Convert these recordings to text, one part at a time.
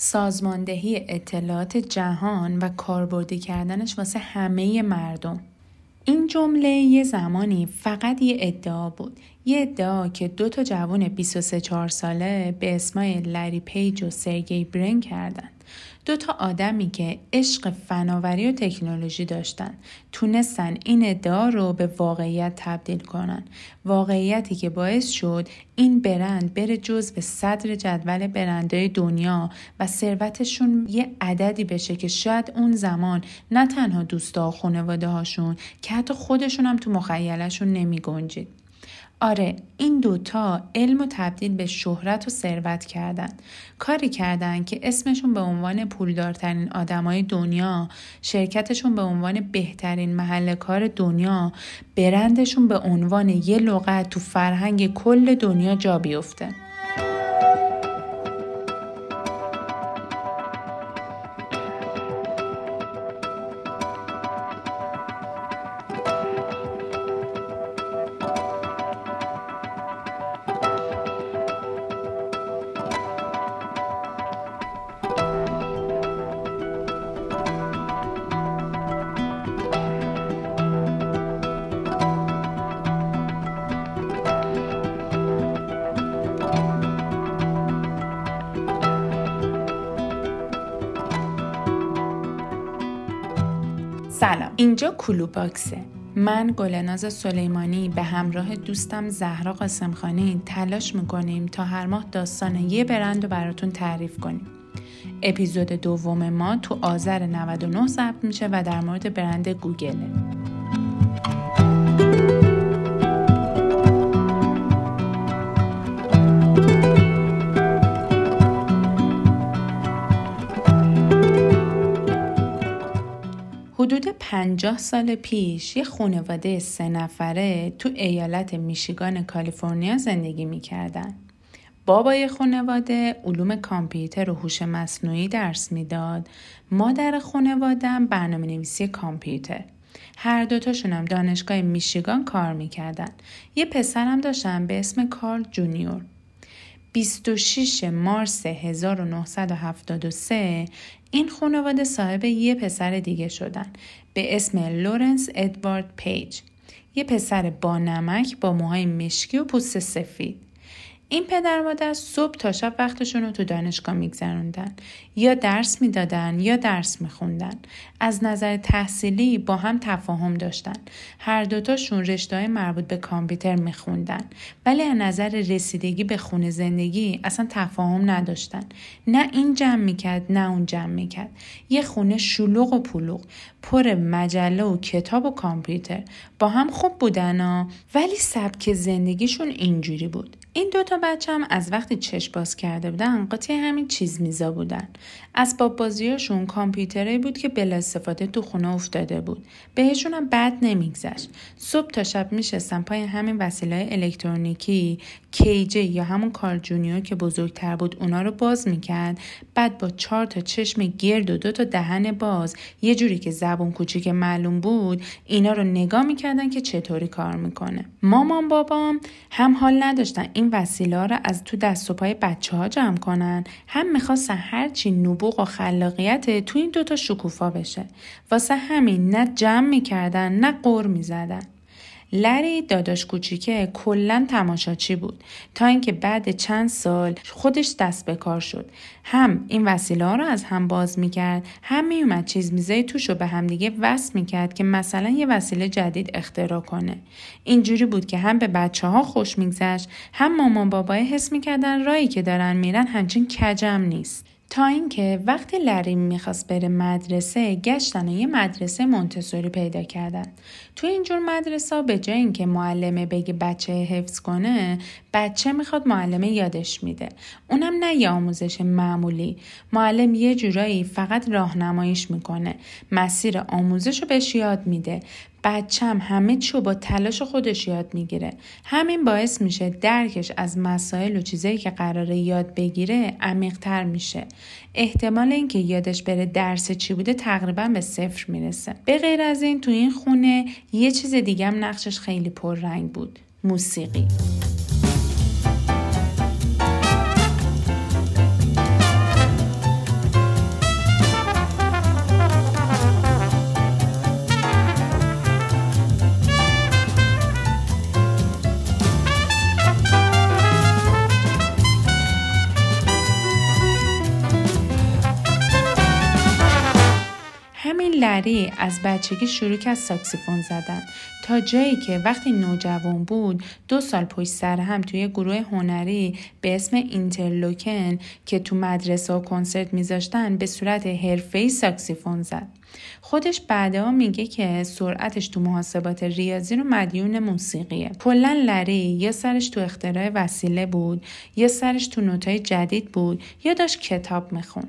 سازماندهی اطلاعات جهان و کاربردی کردنش واسه همه مردم. این جمله یه زمانی فقط یه ادعا بود. یه ادعا که دو تا جوان 23 ساله به اسمای لری پیج و سرگی برین کردن. دو تا آدمی که عشق فناوری و تکنولوژی داشتن تونستن این ادعا رو به واقعیت تبدیل کنن واقعیتی که باعث شد این برند بره جز به صدر جدول برندهای دنیا و ثروتشون یه عددی بشه که شاید اون زمان نه تنها دوستا و خانواده هاشون که حتی خودشون هم تو مخیلشون نمی گنجید. آره این دوتا علم و تبدیل به شهرت و ثروت کردن. کاری کردن که اسمشون به عنوان پولدارترین آدمای دنیا شرکتشون به عنوان بهترین محل کار دنیا برندشون به عنوان یه لغت تو فرهنگ کل دنیا جا بیفته. سلام. اینجا کلو باکسه. من گلناز سلیمانی به همراه دوستم زهرا قاسمخانی تلاش می‌کنیم تا هر ماه داستان یه برند رو براتون تعریف کنیم. اپیزود دوم ما تو آذر 99 ضبط میشه و در مورد برند گوگله. 50 سال پیش یه خانواده سه نفره تو ایالت میشیگان کالیفرنیا زندگی می‌کردن. بابای خانواده علوم کامپیوتر و هوش مصنوعی درس می‌داد. مادر خانواده برنامه نویسی کامپیوتر. هر دوتاشون هم دانشگاه میشیگان کار می‌کردن. یه پسرم داشتن به اسم کارل جونیور. 26 مارس 1973 این خانواده صاحب یه پسر دیگه شدن. به اسم لورنس ادوارد پیج. یه پسر با نمک با موهای مشکی و پوست سفید. این پدر مادر صبح تا شب وقتشون رو تو دانشگاه میگذروندن. یا درس می‌دادن یا درس میخوندن. از نظر تحصیلی با هم تفاهم داشتن. هر دوتاشون رشته مربوط به کامپیوتر میخوندن. ولی از نظر رسیدگی به خونه زندگی اصلا تفاهم نداشتن. نه این جمع می‌کرد نه اون جمع می‌کرد. یه خونه شلوغ و پلوغ. پر مجله و کتاب و کامپیوتر. با هم خوب بودن ها. ولی سبک زندگیشون اینجوری بود. این دوتا بچه هم از وقتی چشم باز کرده بودن قاطی همین چیز میزا بودن. اسباب بازیاشون کامپیوتری بود که بلا استفاده تو خونه افتاده بود. بهشون هم بد نمیگذشت. صبح تا شب میشستن پای همین وسیله الکترونیکی کیجه یا همون کار جونیور که بزرگتر بود اونا رو باز می‌کرد. بعد با چهار تا چشم گرد و دو تا دهن باز یه جوری که زبون کوچیک معلوم بود اینا رو نگاه می‌کردن که چطوری کار می‌کنه. مامان بابام هم حال نداشتن این وسیله رو از تو دست و پای بچه ها جمع کنن. هم می‌خواستن هرچی نبوغ و خلاقیت تو این دوتا شکوفا بشه. واسه همین نه جمع می‌کردن نه قور می‌زدن. لری داداش کوچیکه کلا تماشاچی بود. تا اینکه بعد چند سال خودش دست به کار شد. هم این وسیله ها رو از هم باز می‌کرد هم میومد چیز میزه توش رو به همدیگه وصل می‌کرد که مثلا یه وسیله جدید اختراع کنه. اینجوری بود که هم به بچه ها خوش میگذشت هم مامان بابای حس می‌کردن رایی که دارن میرن همچین کجم نیست. تا اینکه وقتی لریم می‌خواست بره مدرسه گشتن و یه مدرسه مونتسوری پیدا کردن. تو اینجور مدرسه به جای اینکه معلمه بگه بچه حفظ کنه بچه می‌خواد معلمه یادش میده. اونم نه یه آموزش معمولی. معلم یه جورایی فقط راهنماییش می‌کنه. مسیر آموزش رو بهش یاد میده. بچم همه چیو با تلاش خودش یاد می‌گیره. همین باعث میشه درکش از مسائل و چیزایی که قراره یاد بگیره عمیقتر میشه. احتمال اینکه یادش بره درس چی بوده تقریبا به صفر می‌رسه. به غیر از این تو این خونه یه چیز دیگه هم نقشش خیلی پررنگ بود. موسیقی. لری از بچگی شروع کرد ساکسیفون زدن. تا جایی که وقتی نوجوان بود دو سال پشت سر هم توی گروه هنری به اسم Interlochen که تو مدرسه و کنسرت میذاشتن به صورت حرفه‌ای ساکسیفون زد. خودش بعدها میگه که سرعتش تو محاسبات ریاضی رو مدیون موسیقیه. کلا لری یا سرش تو اختراع وسیله بود یا سرش تو نوتای جدید بود یا داشت کتاب میخون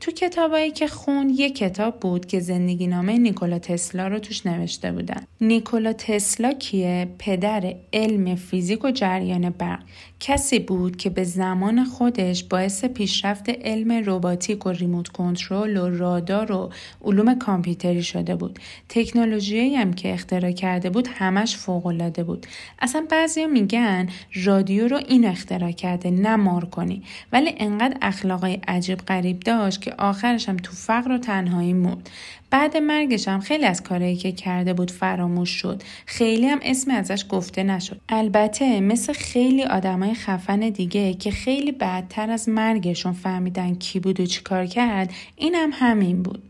تو کتابایی که خون یه کتاب بود که زندگی نامه نیکولا تسلا رو توش نوشته بودن. نیکولا تسلا کیه؟ پدر علم فیزیک و جریان برق. کسی بود که به زمان خودش باعث پیشرفت علم روباتیک و ریموت کنترل و رادار و علوم کامپیوتری شده بود. تکنولوژی هم که اختراع کرده بود همش فوق بود. اصلا بعضی میگن رادیو رو این اختراع کرده نه مارکونی ولی انقدر اخلاقای عجیب غریب داشت که آخرش هم تو فقر و تنهایی مرد. بعد مرگش هم خیلی از کارهایی که کرده بود فراموش شد. خیلی هم اسم ازش گفته نشد. البته مثل خیلی آدمای خفن دیگه که خیلی بعدتر از مرگشون فهمیدن کی بود و چیکار کرد این هم همین بود.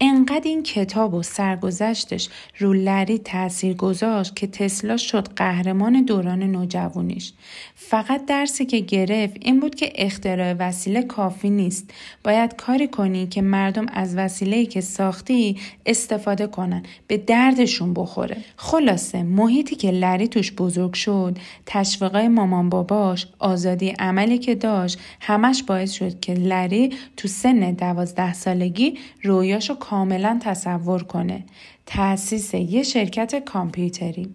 انقدر این کتاب و سرگذشتش رو لری تاثیر گذاشت که تسلا شد قهرمان دوران نوجوانیش. فقط درسی که گرفت این بود که اختراع وسیله کافی نیست. باید کاری کنی که مردم از وسیله‌ای که ساختی استفاده کنن به دردشون بخوره. خلاصه محیطی که لری توش بزرگ شد تشویقای مامان باباش آزادی عملی که داشت همش باعث شد که لری تو سن دوازده سالگی رویاشو کاملا تصور کنه تأسیس یه شرکت کامپیوتری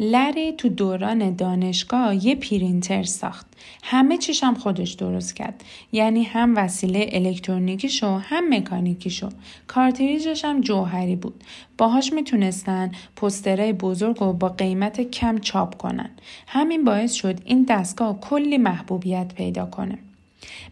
لری تو دوران دانشگاه یه پرینتر ساخت. همه چیش هم خودش درست کرد. یعنی هم وسیله الکترونیکیشو هم مکانیکیشو. کارتریجش هم جوهری بود. باهاش می‌تونستن پوسترهای بزرگ و با قیمت کم چاپ کنن. همین باعث شد این دستگاه کلی محبوبیت پیدا کنه.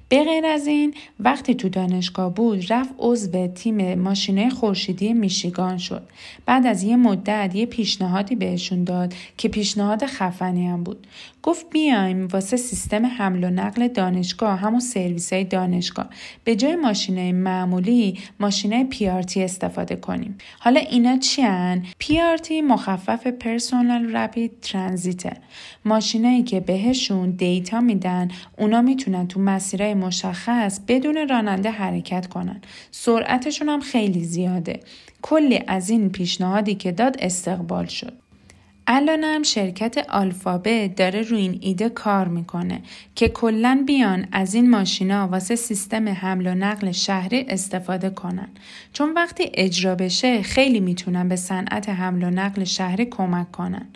به غیر از این وقتی تو دانشگاه بود رفت عضو تیم ماشینه خورشیدی میشیگان شد. بعد از یه مدت یه پیشنهادی بهشون داد که پیشنهاد خفنی هم بود. گفت بیایم واسه سیستم حمل و نقل دانشگاه همون سرویس های دانشگاه. به جای ماشینه معمولی ماشینه پیارتی استفاده کنیم. حالا اینا چی هن؟ پیارتی مخفف پرسونال رپید ترانزیته ماشینایی که بهشون دیتا میدن اونا می‌تونن تو مسیرهای مشخص بدون راننده حرکت کنن. سرعتشون هم خیلی زیاده. کلی از این پیشنهادی که داد استقبال شد. الانم شرکت آلفابت داره روی این ایده کار می‌کنه که کلا بیان از این ماشینا واسه سیستم حمل و نقل شهری استفاده کنن. چون وقتی اجرا بشه خیلی می‌تونن به صنعت حمل و نقل شهری کمک کنن.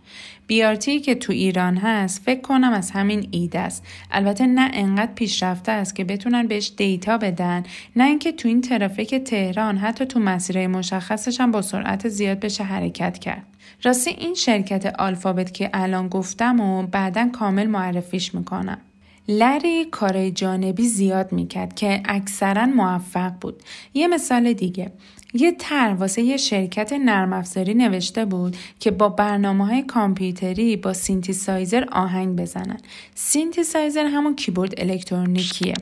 بیارتی که تو ایران هست فکر کنم از همین ایده است. البته نه انقدر پیشرفته است که بتونن بهش دیتا بدن نه اینکه تو این ترافیک تهران حتی تو مسیرهای مشخصش هم با سرعت زیاد بشه حرکت کرد. راستی این شرکت آلفابت که الان گفتم و بعدا کامل معرفیش می‌کنم. لری کارهای جانبی زیاد می‌کرد که اکثرا موفق بود. یه مثال دیگه یه تر واسه یه شرکت نرم افزاری نوشته بود که با برنامه های کامپیوتری با سینتی سایزر آهنگ بزنن. سینتی سایزر همون کیبورد الکترونیکیه.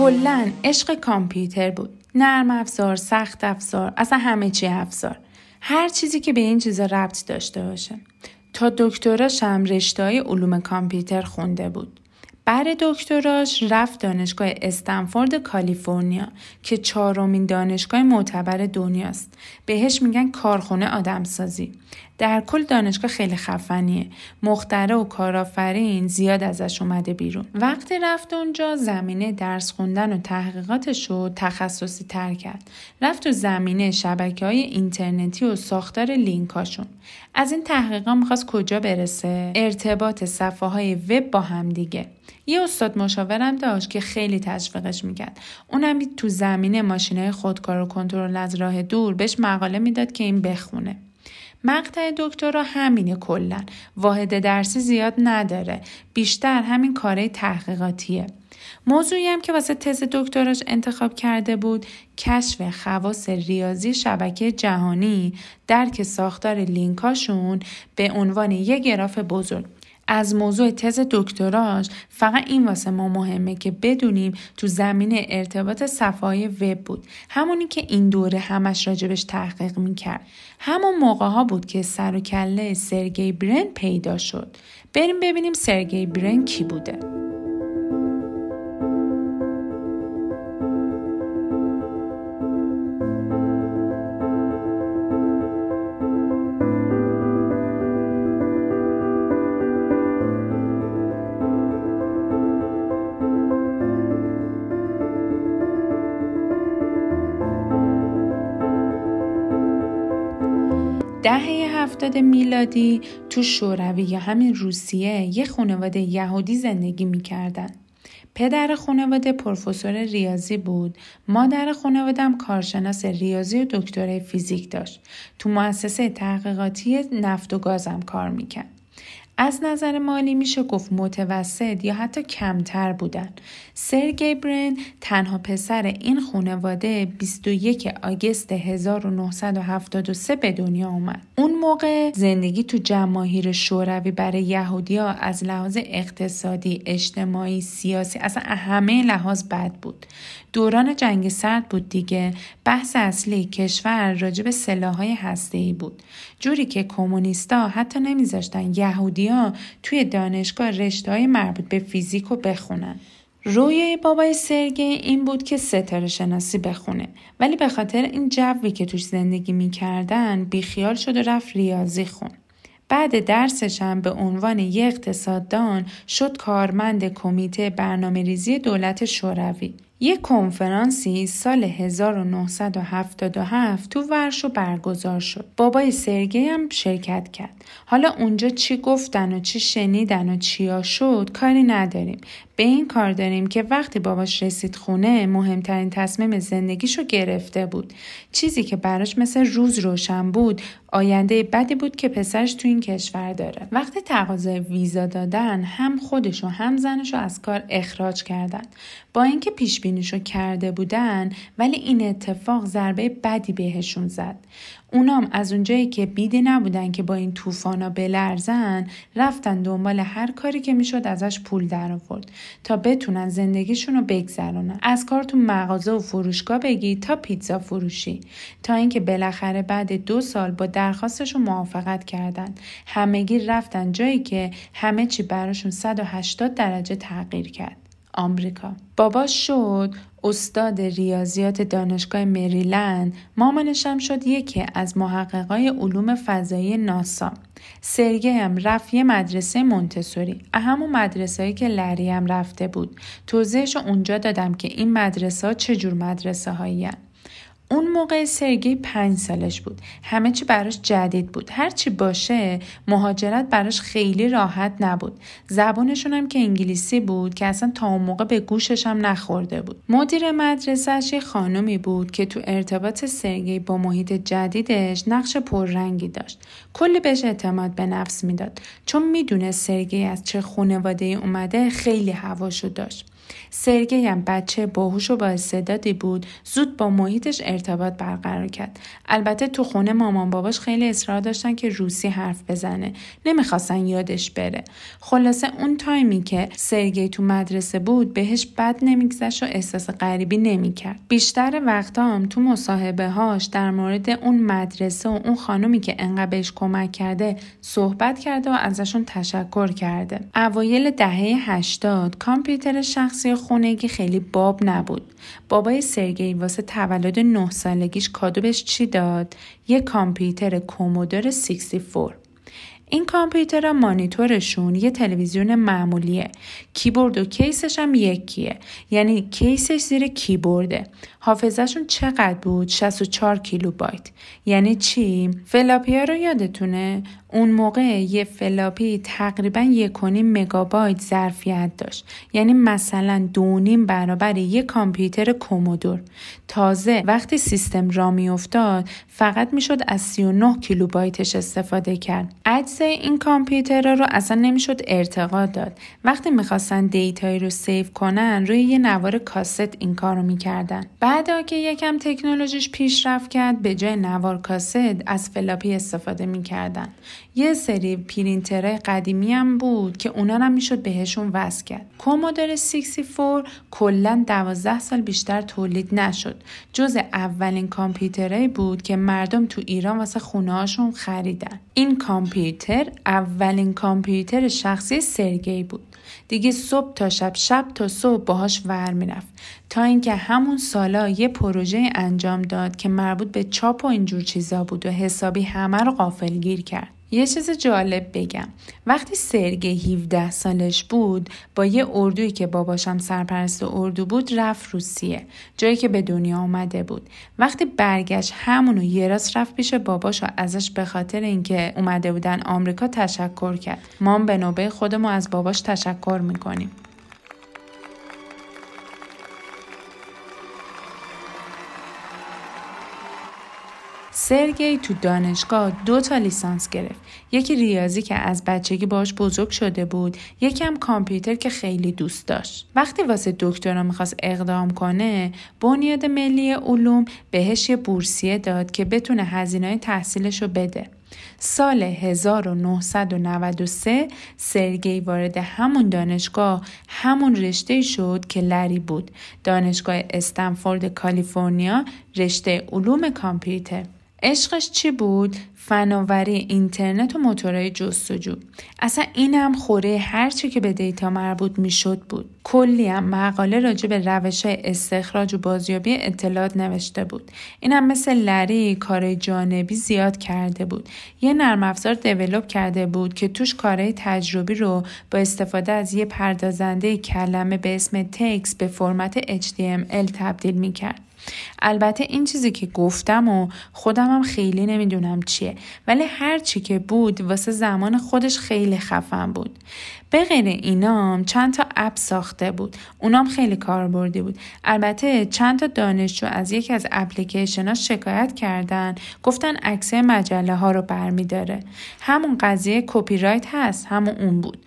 کلا عشق کامپیوتر بود نرم افزار سخت افزار اصلا همه چی افزار هر چیزی که به این چیزا ربط داشته باشه تا دکتراش هم رشته علوم کامپیوتر خونده بود بعد دکتراش رفت دانشگاه استنفورد کالیفرنیا که چهارمین دانشگاه معتبر دنیاست. بهش میگن کارخونه آدمسازی. در کل دانشگاه خیلی خفنیه. مختره و کارآفرین زیاد ازش اومده بیرون. وقتی رفت اونجا زمینه درس خوندن و تحقیقاتش رو تخصصی تر کرد. رفت تو زمینه شبکه های اینترنتی و ساختار لینکاشون. از این تحقیقات می‌خواست کجا برسه؟ ارتباط صفحه های وب با هم دیگه. یه استاد مشاورم داشت که خیلی تشویقش می‌کرد اونم تو زمینه ماشینه خودکار و کنترل از راه دور بهش مقاله می‌داد که این بخونه مقطع دکترا همینه کلا. واحد درسی زیاد نداره. بیشتر همین کاره تحقیقاتیه. موضوعی هم که واسه تز دکتراش انتخاب کرده بود کشف خواص ریاضی شبکه جهانی درک ساختار لینکاشون به عنوان یک گراف بزرگ. از موضوع تز دکتراش فقط این واسه ما مهمه که بدونیم تو زمینه ارتباط صفحه وب بود. همونی که این دوره همش راجبش تحقیق می‌کرد. همون موقع ها بود که سر و کله سرگی برن پیدا شد. بریم ببینیم سرگی برن کی بوده. دهه هفتاد میلادی تو شوروی یا همین روسیه یه خانواده یهودی زندگی می‌کردن. پدر خانواده پروفسور ریاضی بود. مادر خانوادم کارشناس ریاضی و دکترای فیزیک داشت. تو مؤسسه تحقیقاتی نفت و گازم کار می‌کرد. از نظر مالی میشه گفت متوسط یا حتی کمتر بودن. سرگی برن تنها پسر این خانواده 21 آگست 1973 به دنیا اومد. اون موقع زندگی تو جماهیر شوروی برای یهودیا از لحاظ اقتصادی، اجتماعی، سیاسی اصلا همه لحاظ بد بود. دوران جنگ سرد بود دیگه. بحث اصلی کشور راجب سلاحهای هسته‌ای بود. جوری که کمونیستا حتی نمیذاشتن یهودیا توی دانشگاه رشته مربوط به فیزیک رو بخونن. رویای بابای سرگی این بود که ستاره شناسی بخونه. ولی به خاطر این جوی که توش زندگی می‌کردن بیخیال شد و رفت ریاضی خون. بعد درسش هم به عنوان یک اقتصاددان شد کارمند کمیته برنامه ریزی دولت شوروی. یک کنفرانسی سال 1977 تو ورشو برگزار شد. بابای سرگی هم شرکت کرد. حالا اونجا چی گفتن و چی شنیدن و چیا شد کاری نداریم. به این کار داریم که وقتی باباش رسید خونه مهمترین تصمیم زندگیشو گرفته بود. چیزی که براش مثل روز روشن بود آینده بدی بود که پسرش تو این کشور داره. وقتی تقاضای ویزا دادن هم خودش و هم زنش از کار اخراج کردن. با اینکه پیش بینیشو کرده بودن ولی این اتفاق ضربه بدی بهشون زد. اونام از اونجایی که بیدی نبودن که با این طوفانا بلرزن رفتن دنبال هر کاری که می‌شد ازش پول در آورد تا بتونن زندگیشون رو بگذرونن. از کار تو مغازه و فروشگاه بگی تا پیتزا فروشی. تا اینکه بالاخره بعد دو سال با درخواستشون موافقت کردن. همگی رفتن جایی که همه چی براشون 180 درجه تغییر کرد. آمریکا. باباش شد استاد ریاضیات دانشگاه مریلند مامانشم شد یکی از محققای علوم فضایی ناسا. سرگی هم رفت یه مدرسه منتصوری همون مدرسه که لری هم رفته بود. توضیحش اونجا دادم که این مدرسه ها چجور مدرسه هایی اون موقع سرگی پنج سالش بود. همه چی براش جدید بود. هرچی باشه مهاجرت براش خیلی راحت نبود. زبانشون هم که انگلیسی بود که اصلا تا اون موقع به گوشش هم نخورده بود. مدیر مدرسهش یه خانمی بود که تو ارتباط سرگی با محیط جدیدش نقش پررنگی داشت. کلی بهش اعتماد به نفس می‌داد. چون می‌دونه سرگی از چه خانواده اومده خیلی هواشو داشت. سرگی هم بچه باهوش و با استعدادی بود. زود با محیطش ارتباط برقرار کرد. البته تو خونه مامان باباش خیلی اصرار داشتن که روسی حرف بزنه. نمی‌خواستن یادش بره. خلاصه اون تایمی که سرگی تو مدرسه بود بهش بد نمیگذشت و احساس غریبی نمی‌کرد. بیشتر وقتام تو مصاحبه هاش در مورد اون مدرسه و اون خانمی که انقدر بهش کمک کرده صحبت کرده و ازشون تشکر کرده. اوایل دهه 80 کامپیوتر شخصی خونگی خیلی باب نبود. بابای سرگی واسه تولد نه سالگیش کادو بهش چی داد؟ یه کامپیوتر Commodore 64. این کامپیوتر مانیتورشون یه تلویزیون معمولیه کیبورد و case ش هم یکیه یعنی case ش زیر کیبورده حافظهشون چقدر بود؟ 64 کیلوبایت. یعنی چی؟ فلاپیا رو یادتونه؟ اون موقع یه فلاپی تقریبا یک مگابایت ظرفیت داشت. یعنی مثلا دونیم برابر یک کامپیوتر Commodore. تازه وقتی سیستم راه افتاد فقط می‌شد از 39 کیلوبایتش استفاده کرد. اجزای این کامپیوتر رو اصلا نمی‌شد ارتقا داد. وقتی می‌خواستن data یی رو save کنن روی یه نوار کاست این رو می‌کردن. بعد که یکم تکنولوژیش پیشرفت کرد به جای نوار کاست از فلاپی استفاده می‌کردن. یه سری پرینترهای قدیمی هم بود که اونا هم می‌شد بهشون وصل کرد. Commodore 64 کلا 12 سال بیشتر تولید نشد. جز اولین کامپیوترهایی بود که مردم تو ایران واسه خونه هاشون خریدن. این کامپیوتر اولین کامپیوتر شخصی سرگی بود. دیگه صبح تا شب شب تا صبح باهاش ور می‌رفت. تا اینکه همون سالا یه پروژه انجام داد که مربوط به چاپ و اینجور چیزا بود و حسابی همه رو غافلگیر کرد. یه چیز جالب بگم. وقتی سرگی 17 سالش بود با یه اردویی که باباشم سرپرست اردو بود رفت روسیه جایی که به دنیا آمده بود. وقتی برگشت همونو یه راست رفت پیش باباش و ازش به خاطر اینکه اومده بودن آمریکا تشکر کرد. ما به نوبه خودمون از باباش تشکر می‌کنیم. سرگی تو دانشگاه دو تا لیسانس گرفت. یکی ریاضی که از بچگی باش بزرگ شده بود یکم کامپیوتر که خیلی دوست داشت. وقتی واسه دکترا می‌خواست اقدام کنه بنیاد ملی علوم بهش یه بورسیه داد که بتونه هزینه تحصیلش رو بده. سال 1993 سرگی وارد همون دانشگاه همون رشته شد که لری بود. دانشگاه استنفورد کالیفرنیا رشته علوم کامپیوتر. عشقش چی بود؟ فناوری اینترنت و موتورهای جستجو. اصلا اینم خوره هرچی که به دیتا مربوط می‌شد بود. کلی هم مقاله راجع به روش استخراج و بازیابی اطلاعات نوشته بود. اینم مثل لری کار جانبی زیاد کرده بود. یه نرم افزار دیولوب کرده بود که توش کارهای تجربی رو با استفاده از یه پردازنده کلمه به اسم تکس به فرمت HTML تبدیل می‌کرد. البته این چیزی که گفتم و هم خیلی نمی‌دونم چیه ولی هر چی که بود واسه زمان خودش خیلی خفن بود. به غیر اینام چند تا اپ ساخته بود. اونام خیلی کاربردی بود. البته چند تا دانشجو از یکی از اپلیکیشن شکایت کردن گفتن عکس مجله ها رو برمیداره. همون قضیه کپی رایت هست همون اون بود.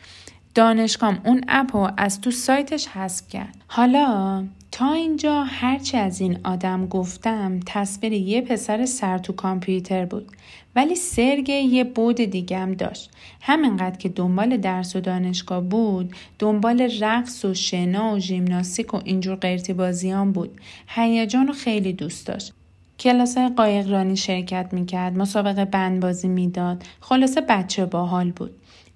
دانشگاه اون اپ رو از تو سایتش حذف کرد. حالا تا اینجا هرچی از این آدم گفتم تصویر یه پسر سر تو کامپیوتر بود. ولی سرگی یه بود دیگم داشت. همینقدر که دنبال درس و دانشگاه بود دنبال رقص و شنا و ژیمناستیک و اینجور قیرتی بازیان بود. هیجان رو خیلی دوست داشت. کلاس قایقرانی شرکت می‌کرد مسابقه بندبازی می‌داد. خلاصه بچه باحال بود.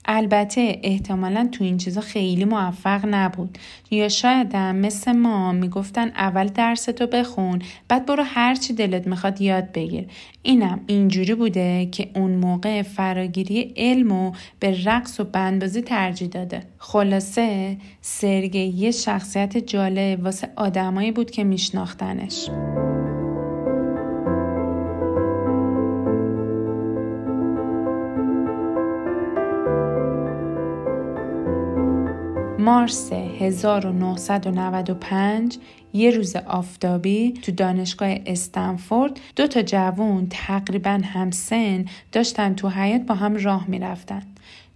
البته احتمالا تو این چیزا خیلی موفق نبود. یا شاید هم مثل ما می‌گفتن اول درستو بخون بعد برو هرچی دلت می‌خواد یاد بگیر. اینم اینجوری بوده که اون موقع فراگیری علم به رقص و بندازی ترجیح داده. خلاصه سرگی یه شخصیت جالب واسه آدمایی بود که میشناختنش. مارس 1995 یه روز آفتابی تو دانشگاه استنفورد دو تا جوون تقریبا همسن داشتن تو حیات با هم راه می‌رفتن.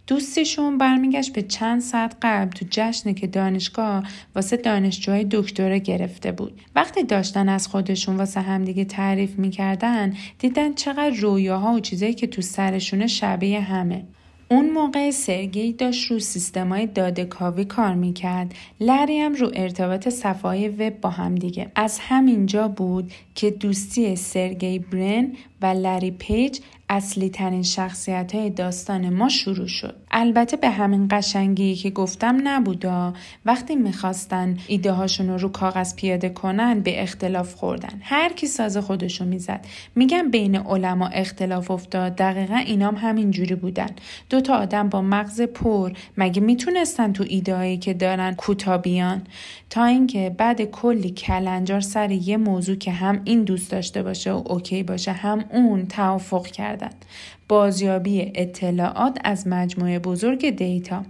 دوستشون برمیگشت به چند ساعت قبل تو جشنی که دانشگاه واسه دانشجوهای دکترا گرفته بود. وقتی داشتن از خودشون واسه همدیگه تعریف می‌کردن دیدن چقدر رویاها و چیزایی که تو سرشونه شبیه همه. اون موقع سرگی داشت رو سیستمای داده کاوی کار می‌کرد. لری هم رو ارتباط صفحه وب با هم دیگه. از همینجا بود که دوستی سرگی برن و لری پیج اصلی ترین شخصیت های داستان ما شروع شد. البته به همین قشنگی که گفتم نبودا وقتی می‌خواستن ایده هاشون رو کاغذ پیاده کنن به اختلاف خوردن. هر کی ساز خودشو می‌زد. میگم بین علما اختلاف افتاد دقیقا اینام همین جوری بودن. دو تا آدم با مغز پر مگه می‌تونستن تو ایده که دارن کوتاه بیان تا اینکه بعد کلی کلنجار سر یه موضوع که هم این دوست داشته باشه و okay باشه هم اون توافق کرد کردند. بازیابی اطلاعات از مجموعه بزرگ data.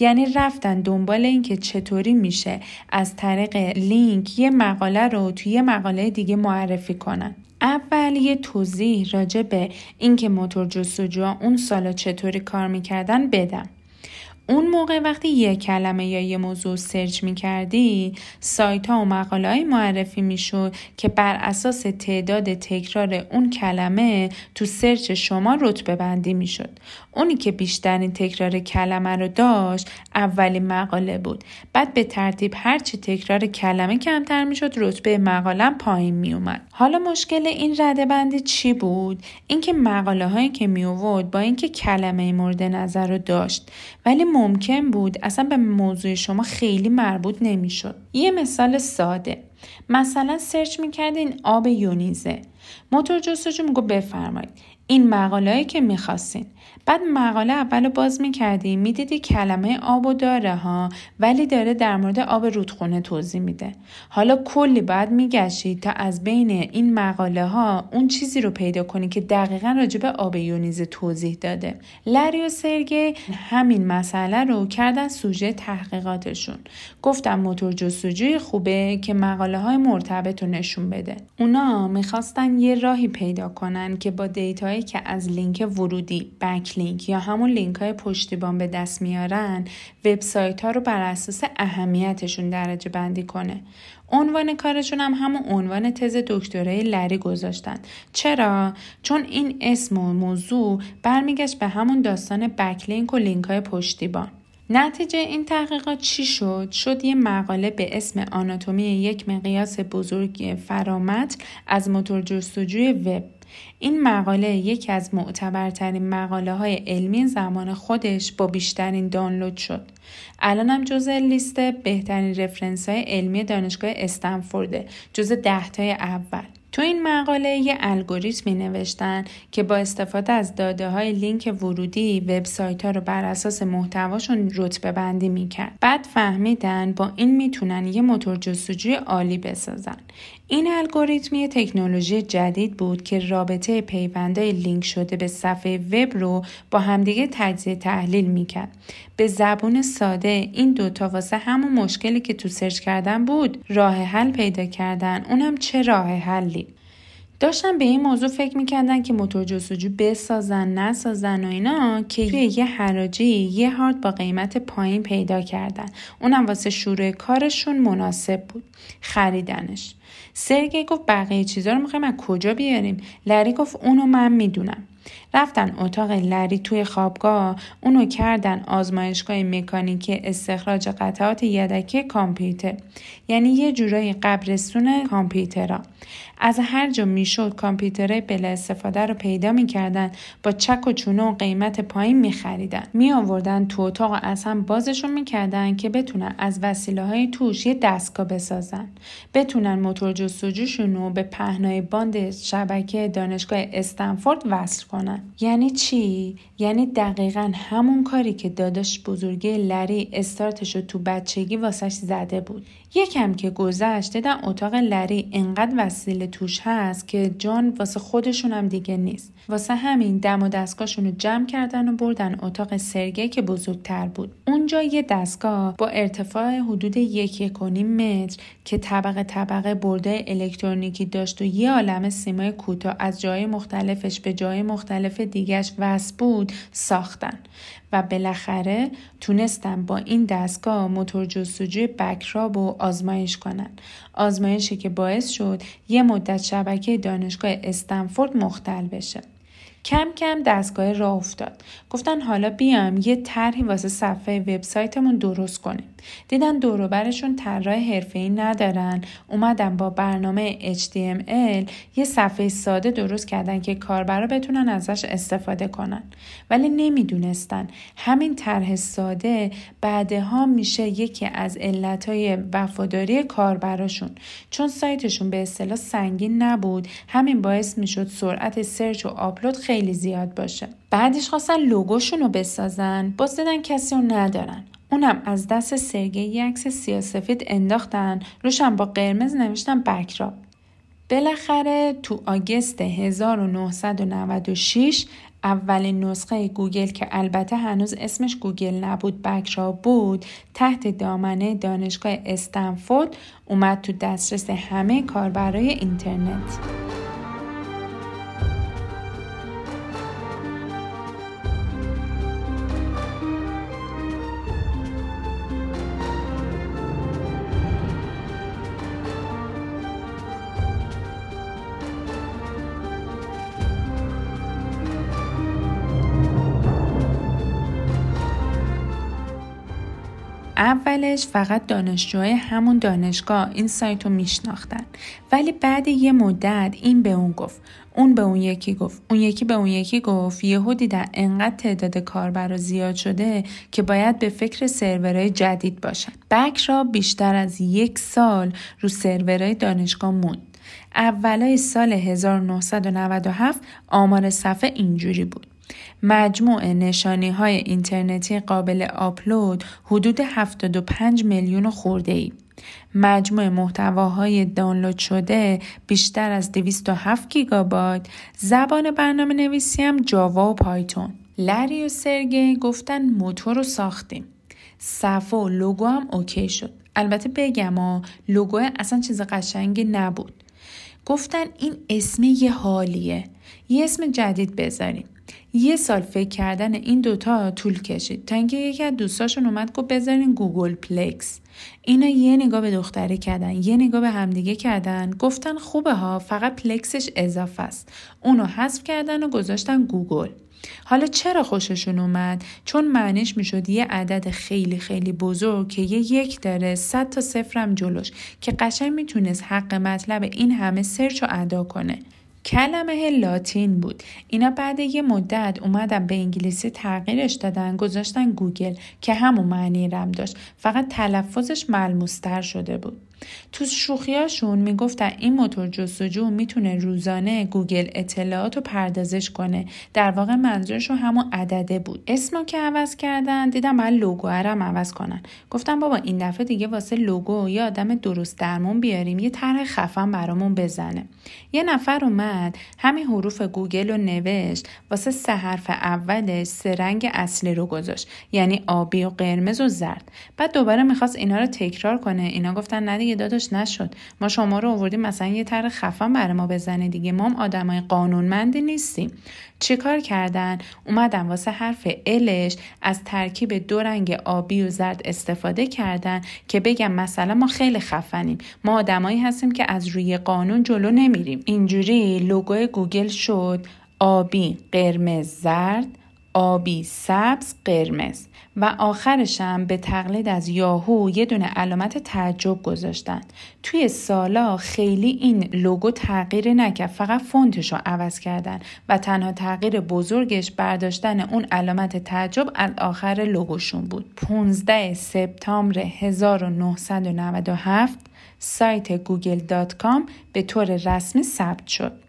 یعنی رفتن دنبال اینکه چطوری میشه از طریق لینک یه مقاله رو توی یه مقاله دیگه معرفی کنن. اول یه توضیح راجع به اینکه موتور جستجو اون سالا چطوری کار می‌کردن بدم. اون موقع وقتی یه کلمه یا یه موضوع سرچ می کردی سایت ها و مقاله های معرفی می شد که بر اساس تعداد تکرار اون کلمه تو سرچ شما رتبه بندی می شد. اونی که بیشترین تکرار کلمه رو داشت اولین مقاله بود. بعد به ترتیب هرچی تکرار کلمه کمتر می شد رتبه مقاله پایین می اومد. حالا مشکل این رده بندی چی بود؟ اینکه مقاله هایی که می با اینکه کلمه مورد نظر رو داشت ولی ممکن بود اصلا به موضوع شما خیلی مربوط نمی‌شد. یه مثال ساده. مثلا سرچ می‌کردین آب یونیزه. موتور جستجو میگو بفرمایید. این مقاله که می‌خواستین. بعد مقاله اول باز می‌کردی می‌دیدی کلمه آب و داره ها ولی داره در مورد آب رودخونه توضیح میده. حالا کلی باید میگشی تا از بین این مقاله ها اون چیزی رو پیدا کنی که دقیقا راجب آب یونیزه توضیح داده. لری و سرگی همین مسئله رو کردن سوژه تحقیقاتشون. گفتم موتور جستجوی خوبه که مقاله های مرتبط رو نشون بده. اونا می‌خواستن یه راهی پیدا کنن که با data یی که از لینک ورودی backlink یا همون لینک های پشتیبان به دست میارن وبسایت ها رو بر اساس اهمیتشون درجه بندی کنه. عنوان کارشون هم همون عنوان تز دکترای لری گذاشتن. چرا؟ چون این اسم و موضوع برمیگشت به همون داستان بکلینک و لینک های پشتیبان نتیجه این تحقیقات چی شد؟ شد یه مقاله به اسم آناتومی یک مقیاس بزرگ فرامت از موتور جستجوی وب این مقاله یکی از معتبرترین مقاله های علمی زمان خودش با بیشترین دانلود شد. الانم جزء لیست بهترین رفرنس های علمی دانشگاه استنفورده جزء دهتای اول. تو این مقاله یه الگوریتمی نوشتن که با استفاده از داده های لینک ورودی وبسایت ها رو بر اساس محتواشون رتبه بندی می‌کرد. بعد فهمیدن با این می‌تونن یه موتور جستجوی عالی بسازن. این الگوریتمی تکنولوژی جدید بود که رابطه پیوندهای لینک شده به صفحه وب رو با همدیگه تجزیه تحلیل می‌کرد. به زبون ساده این دوتا واسه همون مشکلی که تو سرچ کردن بود راه حل پیدا کردن. اونم چه راه حلی؟ داشتن به این موضوع فکر می‌کردن که موتور جستجو بسازن نسازن و اینا که توی یه حراجی یه هارد با قیمت پایین پیدا کردن. اونم واسه شروع کارشون مناسب بود. خریدنش. سرگی گفت بقیه چیزا رو می‌خوایم از کجا بیاریم؟ لری گفت اونو من می‌دونم. رفتن اتاق لری توی خوابگاه اونو کردن آزمایشگاه مکانیکی استخراج قطعات یدکی کامپیوتر. یعنی یه جورایی قبرستون کامپیوترها از هر جا می‌شد کامپیوترهای بلا استفاده رو پیدا می‌کردن با چک و چونه و قیمت پایین میخریدن. می آوردن تو اتاق و از بازشون می‌کردن که بتونن از وسیله های توش یه دستگاه بسازن. بتونن موتور جستجوشون رو به پهنای باند شبکه دانشگاه استنفورد وصل کنن. یعنی چی؟ یعنی دقیقا همون کاری که داداش بزرگی لری استارتش رو تو بچگی واسش زده بود. یکم که گذشت دیدن اتاق لری انقدر وسیله توش هست که جان واسه خودشون هم دیگه نیست. واسه همین دم و دستگاهشون رو جمع کردن و بردن اتاق سرگه که بزرگتر بود. اونجا یه دستگاه با ارتفاع حدود یک یک متر که طبقه طبقه برده الکترونیکی داشت و یه عالم سیمای کوتاه از جای مختلفش به جای مختلف دیگهش وصل بود ساختن. و بالاخره تونستن با این دستگاه موتور جستجوی بکراب و آزمایش کنن. آزمایشی که باعث شد یه مدت شبکه دانشگاه استنفورد مختل بشه. کم کم دستگاه راه افتاد. گفتن حالا بیام یه طرحی واسه صفحه وبسایتمون درست کنیم. دیدن دوروبرشون طراح حرفه‌ای ندارن. اومدن با برنامه HTML یه صفحه ساده درست کردن که کاربرا بتونن ازش استفاده کنن. ولی نمی‌دونستن. همین طرح ساده بعدها میشه یکی از علتهای وفاداری کاربراشون. چون سایتشون به اصطلاح سنگین نبود همین باعث می‌شد سرعت سرچ و آپلود خیلی زیاد باشه. بعدش خواستن لوگوشون رو بسازن. باز دیدن کسی رو ندارن. اونم از دست سرگه یه عکس سیاسفید انداختن. روشم با قرمز نوشتن بکراب بالاخره تو آگست 1996 اولین نسخه گوگل که البته هنوز اسمش گوگل نبود BackRub بود تحت دامنه دانشگاه استنفورد اومد تو دسترس همه کاربرای اینترنت. اولش فقط دانشجوهای همون دانشگاه این سایت رو میشناختن. ولی بعد یه مدت این به اون گفت اون به اون یکی گفت اون یکی به اون یکی گفت. یهو دیدن انقدر تعداد کاربرا زیاد شده که باید به فکر سرورهای جدید باشن. بک را بیشتر از یک سال رو سرورهای دانشگاه موند. اولای سال 1997 آمار صفحه اینجوری بود. مجموع نشانی های اینترنتی قابل آپلود حدود 75 میلیون خورده ای. مجموع محتواهای دانلود شده بیشتر از 207 گیگابایت. زبان برنامه نویسی هم جاوا و پایتون. لری و سرگی گفتن موتور رو ساختیم. صفحه و لوگو هم okay شد. البته بگم ها لوگو اصلا چیز قشنگی نبود. گفتن این اسم یه حالیه. یه اسم جدید بذاریم. یه سال فکر کردن این دوتا طول کشید. تا اینکه یکی از دوستاشون اومد گفت بذارین googolplex اینا یه نگاه به دختری کردن یه نگاه به همدیگه کردن. گفتن خوبه ها فقط plex ش اضافه است. اونو حذف کردن و گذاشتن googol. حالا چرا خوششون اومد؟ چون معنیش می‌شد یه عدد خیلی خیلی بزرگ که یه یک داره صد تا صفرم جلوش که قشنگ می‌تونست حق مطلب این همه search رو ادا کنه. کلمه لاتین بود. اینا بعد یه مدت اومدن به انگلیسی تغییرش دادن گذاشتن گوگل که همون معنی رم داشت. فقط تلفظش ملموستر شده بود. تو شوخیاشون می‌گفتن این موتور جستجو می‌تونه روزانه googol اطلاعات رو پردازش کنه. در واقع منظورشون همون عدده بود. اسمو که عوض کردن دیدن باید لوگو هم عوض کنن. گفتم بابا این دفعه دیگه واسه لوگو یه آدم درست درمون بیاریم یه طرح خفن برامون بزنه. یه نفر اومد همین حروف گوگل رو نوشت واسه سه حرف اولش سه رنگ اصلی رو گذاشت. یعنی آبی و قرمز و زرد. بعد دوباره می‌خواست اینا رو تکرار کنه. اینا گفتن نه دیگه داداش نشد. ما شما رو آوردیم مثلا یه طرح خفن برای ما بزنه دیگه. ما هم آدمای قانونمندی نیستیم. چیکار کردن؟ اومدن واسه حرف الش از ترکیب دو رنگ آبی و زرد استفاده کردن که بگم مثلا ما خیلی خفنیم. ما آدمایی هستیم که از روی قانون جلو نمیریم. اینجوری لوگوی گوگل شد. آبی قرمز زرد. آبی سبز قرمز. و آخرشم به تقلید از یاهو یه دونه علامت تعجب گذاشتن. توی سالا خیلی این لوگو تغییر نکرد فقط فونتش رو عوض کردن و تنها تغییر بزرگش برداشتن اون علامت تعجب از آخر لوگوشون بود. 15 سپتامبر 1997 سایت گوگل dot com به طور رسمی ثبت شد.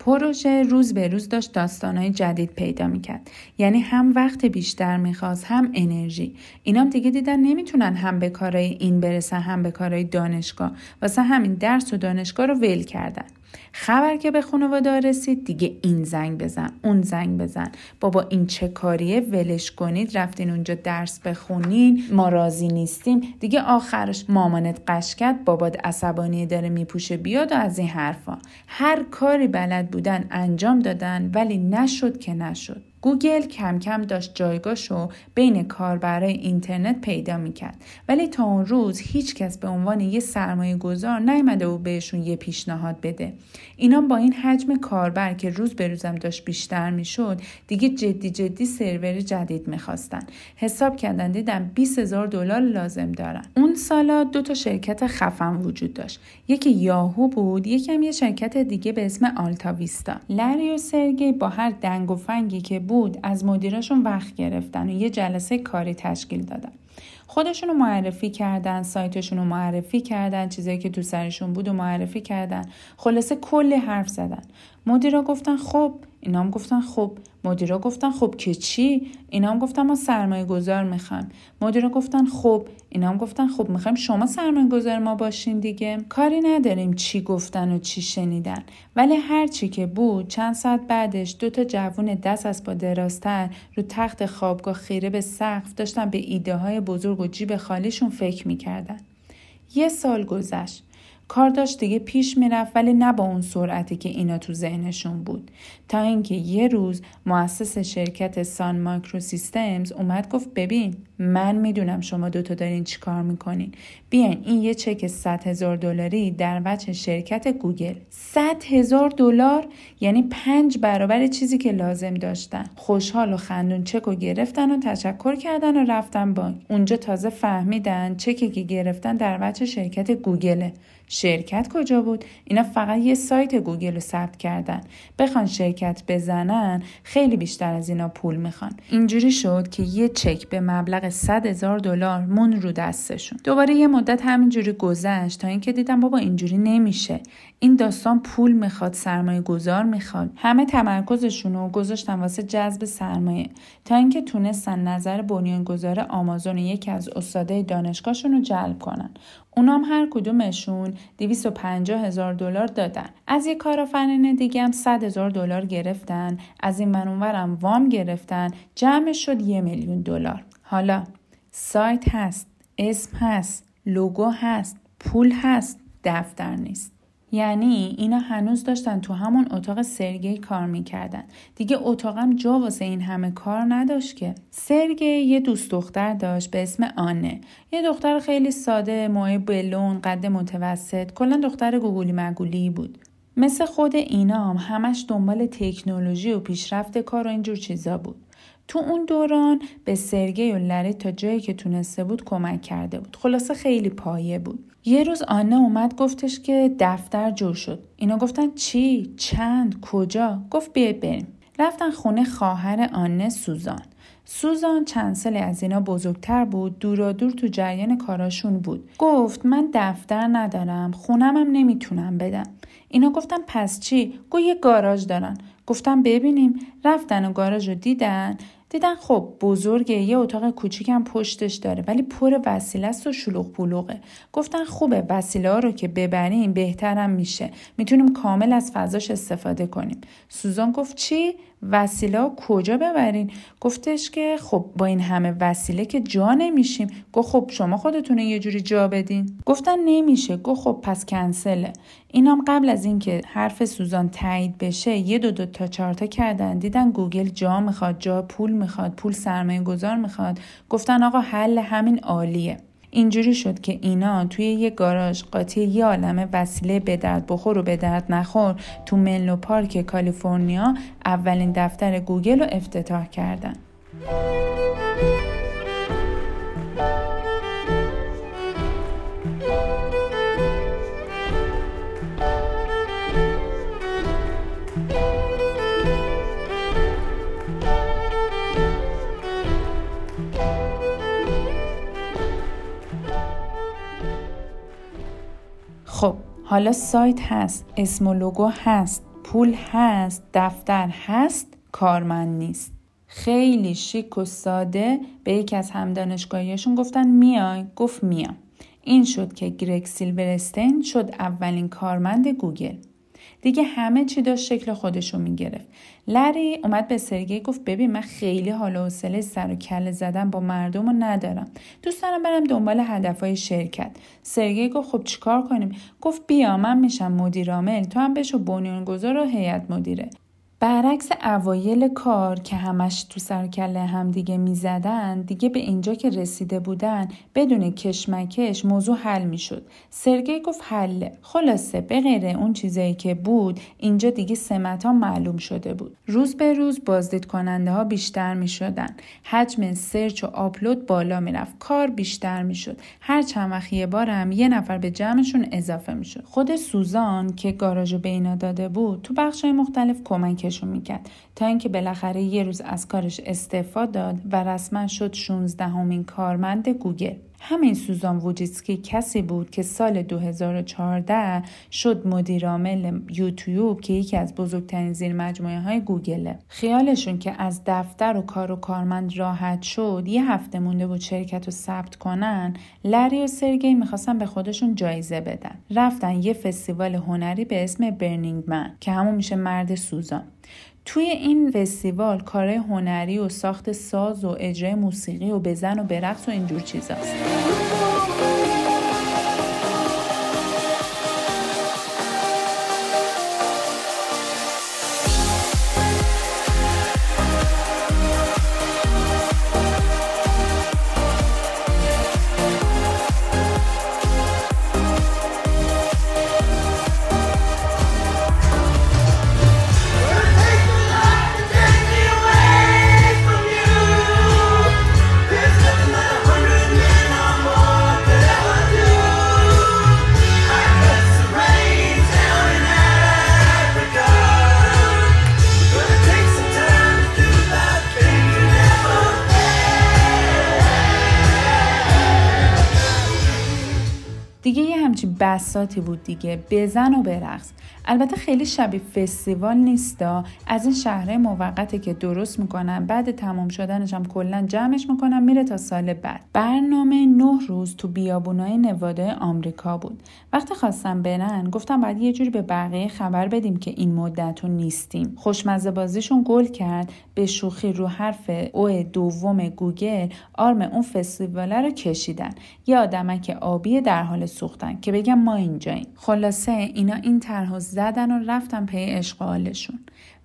پروژه روز به روز داشت داستانهای جدید پیدا می‌کرد. یعنی هم وقت بیشتر می‌خواست هم انرژی. اینام دیگه دیدن نمی‌تونن هم به کارهای این برسن هم به کارهای دانشگاه. واسه همین درس و دانشگاه رو ول کردن. خبر که به خانواده رسید دیگه این زنگ بزن اون زنگ بزن. بابا این چه کاریه؟ ولش کنید رفتین اونجا درس بخونین ما راضی نیستیم. دیگه آخرش مامانت قشکت بابات عصبانی داره میپوشه بیاد و از این حرفا. هر کاری بلد بودن انجام دادن ولی نشد که نشد. گوگل کم کم داشت جایگاهشو بین کاربرای اینترنت پیدا می‌کرد. ولی تا اون روز هیچ کس به عنوان یه سرمایه گذار نیامده و بهشون یه پیشنهاد بده. اینا با این حجم کاربر که روز به روزم داشت بیشتر می‌شد دیگه جدی جدی سرور جدید می‌خواستن. حساب کردن دیدم 20 هزار دلار لازم دارن. اون سالا دو تا شرکت خفن وجود داشت. یکی یاهو بود یکم یه شرکت دیگه به اسم آلتا ویستا. لری و سرگی با هر دنگ و فنگی که بود از مدیرشون وقت گرفتن و یه جلسه کاری تشکیل دادن. خودشون رو معرفی کردن سایتشون رو معرفی کردن چیزایی که تو سرشون بود و معرفی کردن. خلاصه کلی حرف زدن. مدیرا گفتن خب اینا هم گفتن خب مدیرا گفتن خب که چی؟ اینا هم گفتن ما سرمایه گذار می‌خوایم. مدیرا گفتن خب. اینا هم گفتن خب می‌خوایم شما سرمایه گذار ما باشین دیگه. کاری نداریم چی گفتن و چی شنیدن. ولی هر چی که بود چند ساعت بعدش دو تا جوون دست از با دراستر رو تخت خوابگاه خیره به سقف داشتن به ایده های بزرگ و جیب خالیشون فکر می‌کردن. یه سال گذشت. کار داشت دیگه پیش می‌رفت ولی نه با اون سرعتی که اینا تو ذهنشون بود. تا اینکه یه روز مؤسس شرکت Sun Microsystems اومد گفت ببین من می‌دونم شما دوتا دارین چی کار می‌کنین. بیاین این یه چک 100 هزار دلاری در وجه شرکت گوگل. 100 هزار دلار؟ یعنی پنج برابر چیزی که لازم داشتن. خوشحال و خندون چک رو گرفتن و تشکر کردن و رفتن بانک. اونجا تازه فهمیدن چکی که گرفتن در وجه شرکت گوگله. شرکت کجا بود؟ اینا فقط یه سایت گوگل رو ثبت کردن. بخوان شرکت بزنن خیلی بیشتر از اینا پول می‌خوان. اینجوری شد که یه چک به مبلغ 100 هزار دلار مون رو دستشون. دوباره یه مدت همینجوری گذشت تا اینکه دیدم بابا اینجوری نمیشه. این داستان پول می‌خواد سرمایه گذار می‌خواد. همه تمرکزشون رو گذاشتن واسه جذب سرمایه. تا اینکه تونستن نظر بنیانگذار آمازون یکی از استادای دانشگاهشون رو جلب کنن. اونام هر کدومشون 250 هزار دلار دادن. از یک کارآفرین دیگه هم 100 هزار دلار گرفتن. از این منونورم وام گرفتن. جمعش شد یه میلیون دلار. حالا سایت هست اسم هست لوگو هست پول هست دفتر نیست. یعنی اینا هنوز داشتن تو همون اتاق سرگی کار می‌کردن. دیگه اتاقم جا واسه این همه کار نداشت که. سرگی یه دوست دختر داشت به اسم آنه. یه دختر خیلی ساده موهای بلون قد متوسط. کلا دختر گوگولی مگولی بود. مثل خود اینا هم همش دنبال تکنولوژی و پیشرفت کار و اینجور چیزا بود. تو اون دوران به سرگی و لری تا جایی که تونسته بود کمک کرده بود. خلاصه خیلی پایه بود. یه روز آنه اومد گفتش که دفتر جور شد. اینا گفتن چی؟ چند؟ کجا؟ گفت بیاید بریم. رفتن خونه خواهر آنه سوزان. سوزان چند سالی از اینا بزرگتر بود دورا دور تو جریان کاراشون بود. گفت من دفتر ندارم خونم هم نمی‌تونم بدم. اینا گفتن پس چی؟ گو یه گاراژ دارن. گفتم ببینیم. رفتن و گاراژ رو دیدن. دیدن خب بزرگه یه اتاق کوچیکم پشتش داره ولی پر وسیله است و شلوغ پلوغه گفتن خوبه وسیله ها رو که ببریم بهترم میشه. می‌تونیم کامل از فضاش استفاده کنیم. سوزان گفت چی؟ وسیله کجا ببرین؟ گفتش که خب با این همه وسیله که جا نمیشیم. گفت خب شما خودتون یه جوری جا بدین. گفتن نمیشه. گفت خب پس کنسله. اینام قبل از اینکه حرف سوزان تایید بشه یه دو دو تا چارتا کردن. دیدن گوگل جا می‌خواد جا پول می‌خواد پول سرمایه گذار می‌خواد. گفتن آقا حل همین عالیه. اینجوری شد که اینا توی یه گاراژ قاطی یه عالم وسیله به درد بخور و به درد نخور تو منلو پارک کالیفرنیا اولین دفتر گوگل رو افتتاح کردن. حالا سایت هست اسم و لوگو هست پول هست دفتر هست کارمند نیست. خیلی شیک و ساده به یکی از همدانشگاهیشون گفتن میای گفت میام. این شد که گرگ سیلورستین شد اولین کارمند گوگل. دیگه همه چی داشت شکل خودشو می‌گرفت. لری اومد به سرگی گفت ببین من خیلی حال و حوصله سر و کله زدن با مردم رو ندارم. دوست دارم برم دنبال هدفهای شرکت. سرگی گفت خب چیکار کنیم؟ گفت بیا من میشم مدیر عامل. تو هم بشو بنیانگذار و هیئت مدیره. برعکس اوایل کار که همش تو سر کله هم دیگه می‌زدن دیگه به اینجا که رسیده بودن بدون کشمکش موضوع حل می‌شد. سرگی گفت حله خلاصه به غیر اون چیزایی که بود اینجا دیگه سمت ها معلوم شده بود. روز به روز بازدید کننده ها بیشتر می شدن حجم search و آپلود بالا می‌رفت. کار بیشتر می‌شد. هر چند وقت یه بارم یه نفر به جمعشون اضافه می‌شد. خود سوزان که گاراژو بهشون داده بود تو بخش مختلف کمک کمکشون می‌کرد. تا اینکه بالاخره یه روز از کارش استعفا داد و رسما شد 16همین کارمند گوگل. همین سوزان ووجیتسکی کسی بود که سال 2014 شد مدیرعامل یوتیوب که یکی از بزرگترین زیر مجموعه های گوگله. خیالشون که از دفتر و کار و کارمند راحت شد یه هفته مونده بود شرکت رو ثبت کنن لری و سرگی می‌خواستن به خودشون جایزه بدن. رفتن یه فستیوال هنری به اسم برنینگ من که همون میشه مرد سوزان. توی این فستیوال کارهای هنری و ساخت ساز و اجرای موسیقی و بزن و برقص و اینجور چیزاست. بساتی بود دیگه. بزن و برقص. البته خیلی شبیه فستیوال نیستا از این شهرهای موقته که درست می‌کنن بعد تمام شدنش هم کلا جمعش می‌کنن میره تا سال بعد. برنامه نه روز تو بیابونای نواده آمریکا بود. وقتی خواستم برن گفتم باید یه جوری به بقیه خبر بدیم که این مدت نیستیم. خوشمزه بازیشون گل کرد. به شوخی رو حرف او دوم گوگل آرم اون فستیواله رو کشیدن. یه آدمک آبی در حال سوختن که بگم ما اینجاییم. خلاصه اینا این طرح زدن و رفتن پی عشق و حالشون.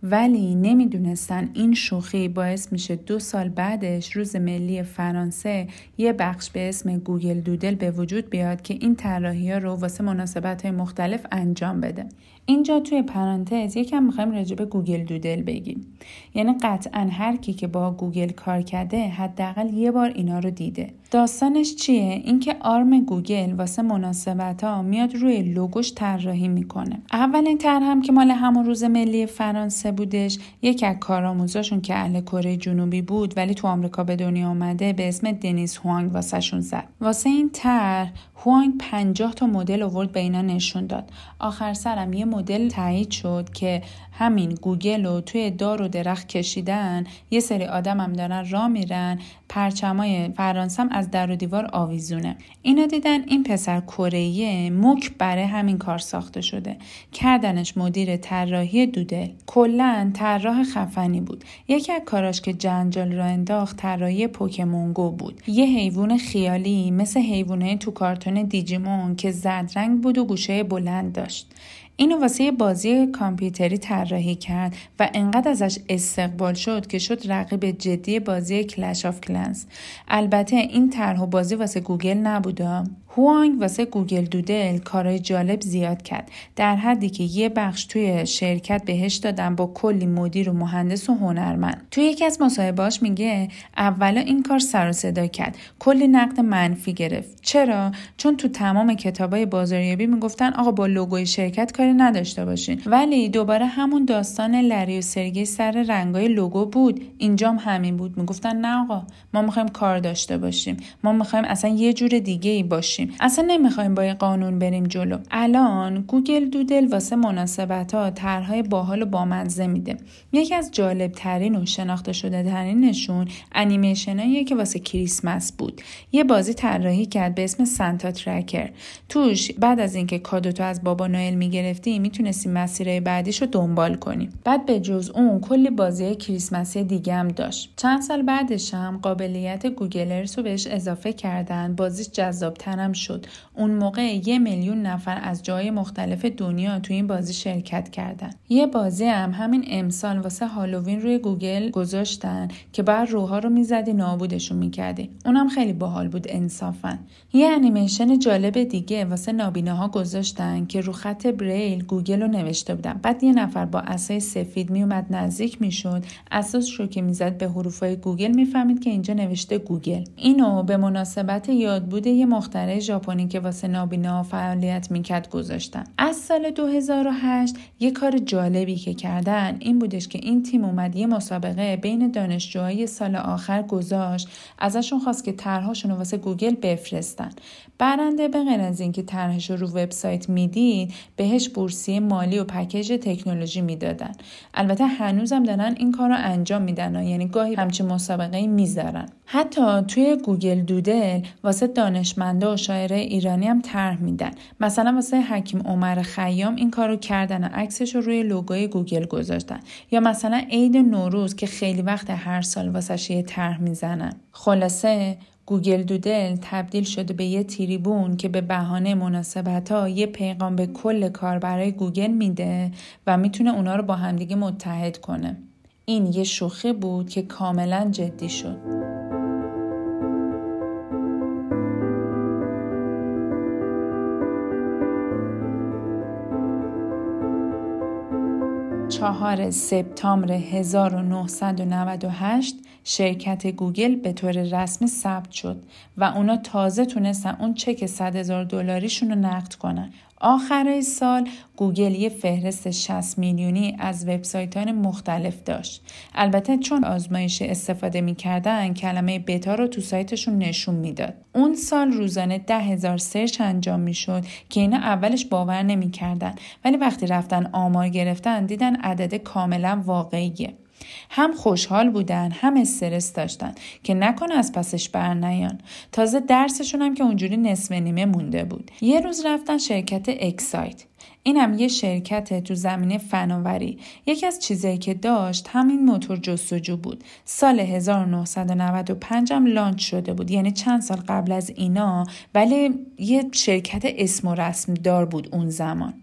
ولی نمی‌دونستن این شوخی باعث میشه دو سال بعدش روز ملی فرانسه یه بخش به اسم گوگل Doodle به وجود بیاد که این طراحی ها رو واسه مناسبت های مختلف انجام بده. اینجا توی پرانتز یکم می‌خوایم راجع به گوگل Doodle بگیم. یعنی قطعا هر کی که با گوگل کار کرده حداقل یه بار اینا رو دیده. داستانش چیه؟ اینکه آرم گوگل واسه مناسبت ها میاد روی لوگوش طراحی می‌کنه. اولین طرح هم که مال همون روز ملی فرانسه بودش. یکی از کارآموزاشون که اهل کره جنوبی بود ولی تو آمریکا به دنیا آمده به اسم دنیس هوانگ واسهشون زد. واسه این طرح هوانگ 50 تا مدل آورد به اینا نشون داد. آخر سرم یه مدل تایید شد که همین گوگل رو توی دار و درخت کشیدن یه سری آدم هم دارن را میرن پرچمای فرانسه هم از در و دیوار آویزونه. اینا دیدن این پسر کره مک برای همین کار ساخته شده. کردنش مدیر طراحی دودل کلا طراح خفنی بود. یکی از کاراش که جنجال را انداخت طراحی پوکمونگو بود. یه حیوان خیالی مثل حیوانه تو کارتون دیجیمون که زد رنگ بود و گوشه بلند داشت. اینو واسه بازی کامپیوتری طراحی کرد و انقدر ازش استقبال شد که شد رقیب جدی بازی Clash of Clans البته این طرح و بازی واسه گوگل نبوده. هوانگ واسه گوگل Doodle کارهای جالب زیاد کرد. در حدی که یه بخش توی شرکت بهش دادن با کلی مدیر و مهندس و هنرمند. توی یکی از مصاحبهاش میگه اولا این کار سر و صدا کرد. کلی نقد منفی گرفت. چرا؟ چون تو تمام کتابای بازاریابی می‌گفتن آقا با لوگوی شرکت کاری نداشته باشین. ولی دوباره همون داستان لری و سرگی سر رنگای لوگو بود. اینجام همین بود. می‌گفتن نه آقا ما می‌خوایم کار داشته باشیم. ما می‌خوایم اصلا یه جور دیگه ای باشیم. اصلا نمی‌خوایم با این قانون بریم جلو. الان گوگل دودل واسه مناسبت ها طرحهای باحال و بامزه میده. یکی از جالب ترین و شناخته شده ترینشون انیمیشناییه که واسه کریسمس بود. یه بازی طراحی کرد به اسم Santa Tracker توش بعد از اینکه کادو تو از بابا نوئل می‌گرفتی می‌تونستی مسیرهای بعدیش رو دنبال کنی. بعد به جز اون کلی بازی کریسمسی دیگه هم داشت. چند سال بعدش هم قابلیت گوگل Earth رو بهش اضافه کردن. بازیش جذابتر هم شد. اون موقع یه میلیون نفر از جای مختلف دنیا تو این بازی شرکت کردن. یه بازی هم همین امسال واسه هالووین روی گوگل گذاشتن که باید روحا رو می‌زدی نابودشون می‌کردی. اونم خیلی باحال بود انصافا. یه انیمیشن جالب دیگه واسه نابینا ها گذاشتن که رو خط بریل گوگل رو نوشته بودن. بعد یه نفر با عصای سفید میومد نزدیک می‌شد. عصاش رو که می‌زد به حروفای گوگل می‌فهمید که اینجا نوشته گوگل. اینو به مناسبت یادبود یه مخترع ژاپنی که واسه نابینا فعالیت می‌کرد گذاشتن. از سال 2008 یه کار جالبی که کردن این بودش که این تیم اومد یه مسابقه بین دانشجوهای سال آخر گذاشت. ازشون خواست که طرحهاشون رو واسه گوگل بفرستن. برنده به غیر از اینکه طرحش رو وبسایت می‌دید بهش بورسیه مالی و پکیج تکنولوژی می‌دادن. البته هنوزم دارن این کار رو انجام میدن یعنی گاهی همچین مسابقه‌ای می‌ذارن. حتی توی گوگل Doodle واسه دانشمندا و شاعرای ایرانی هم طرح میدن مثلا واسه حکیم عمر خیام این کارو کردن و عکسش رو روی لوگوی گوگل گذاشتن یا مثلا عید نوروز که خیلی وقته هر سال واسش یه طرح می‌زنن خلاصه گوگل Doodle تبدیل شده به یه تریبون که به بهانه مناسبت ها یه پیغام به کل کاربرای گوگل میده و می‌تونه اونا رو با همدیگه متحد کنه. این یه شوخی بود که کاملا جدی شد. چهار سپتامبر 1998 شرکت گوگل به طور رسمی ثبت شد و اونا تازه تونستن اون چک 100 هزار دلاریشون رو نقد کنن. آخرای سال گوگل یه فهرست 60 میلیونی از وبسایت های مختلف داشت. البته چون آزمایشی استفاده می‌کردن کلمه بتا رو تو سایتشون نشون می‌داد. اون سال روزانه ده هزار search انجام می‌شد که اینا اولش باور نمی‌کردن ولی وقتی رفتن آمار گرفتن دیدن عدد کاملا واقعیه. هم خوشحال بودن هم استرس داشتن که نکنه از پسش بر نیان. تازه درسشون هم که اونجوری نصف نیمه مونده بود. یه روز رفتن شرکت اکسایت. این هم یه شرکت تو زمینه فناوری. یکی از چیزایی که داشت همین موتور جستجو بود. سال 1995 هم لانچ شده بود. یعنی چند سال قبل از اینا ولی یه شرکت اسم و رسم دار بود اون زمان.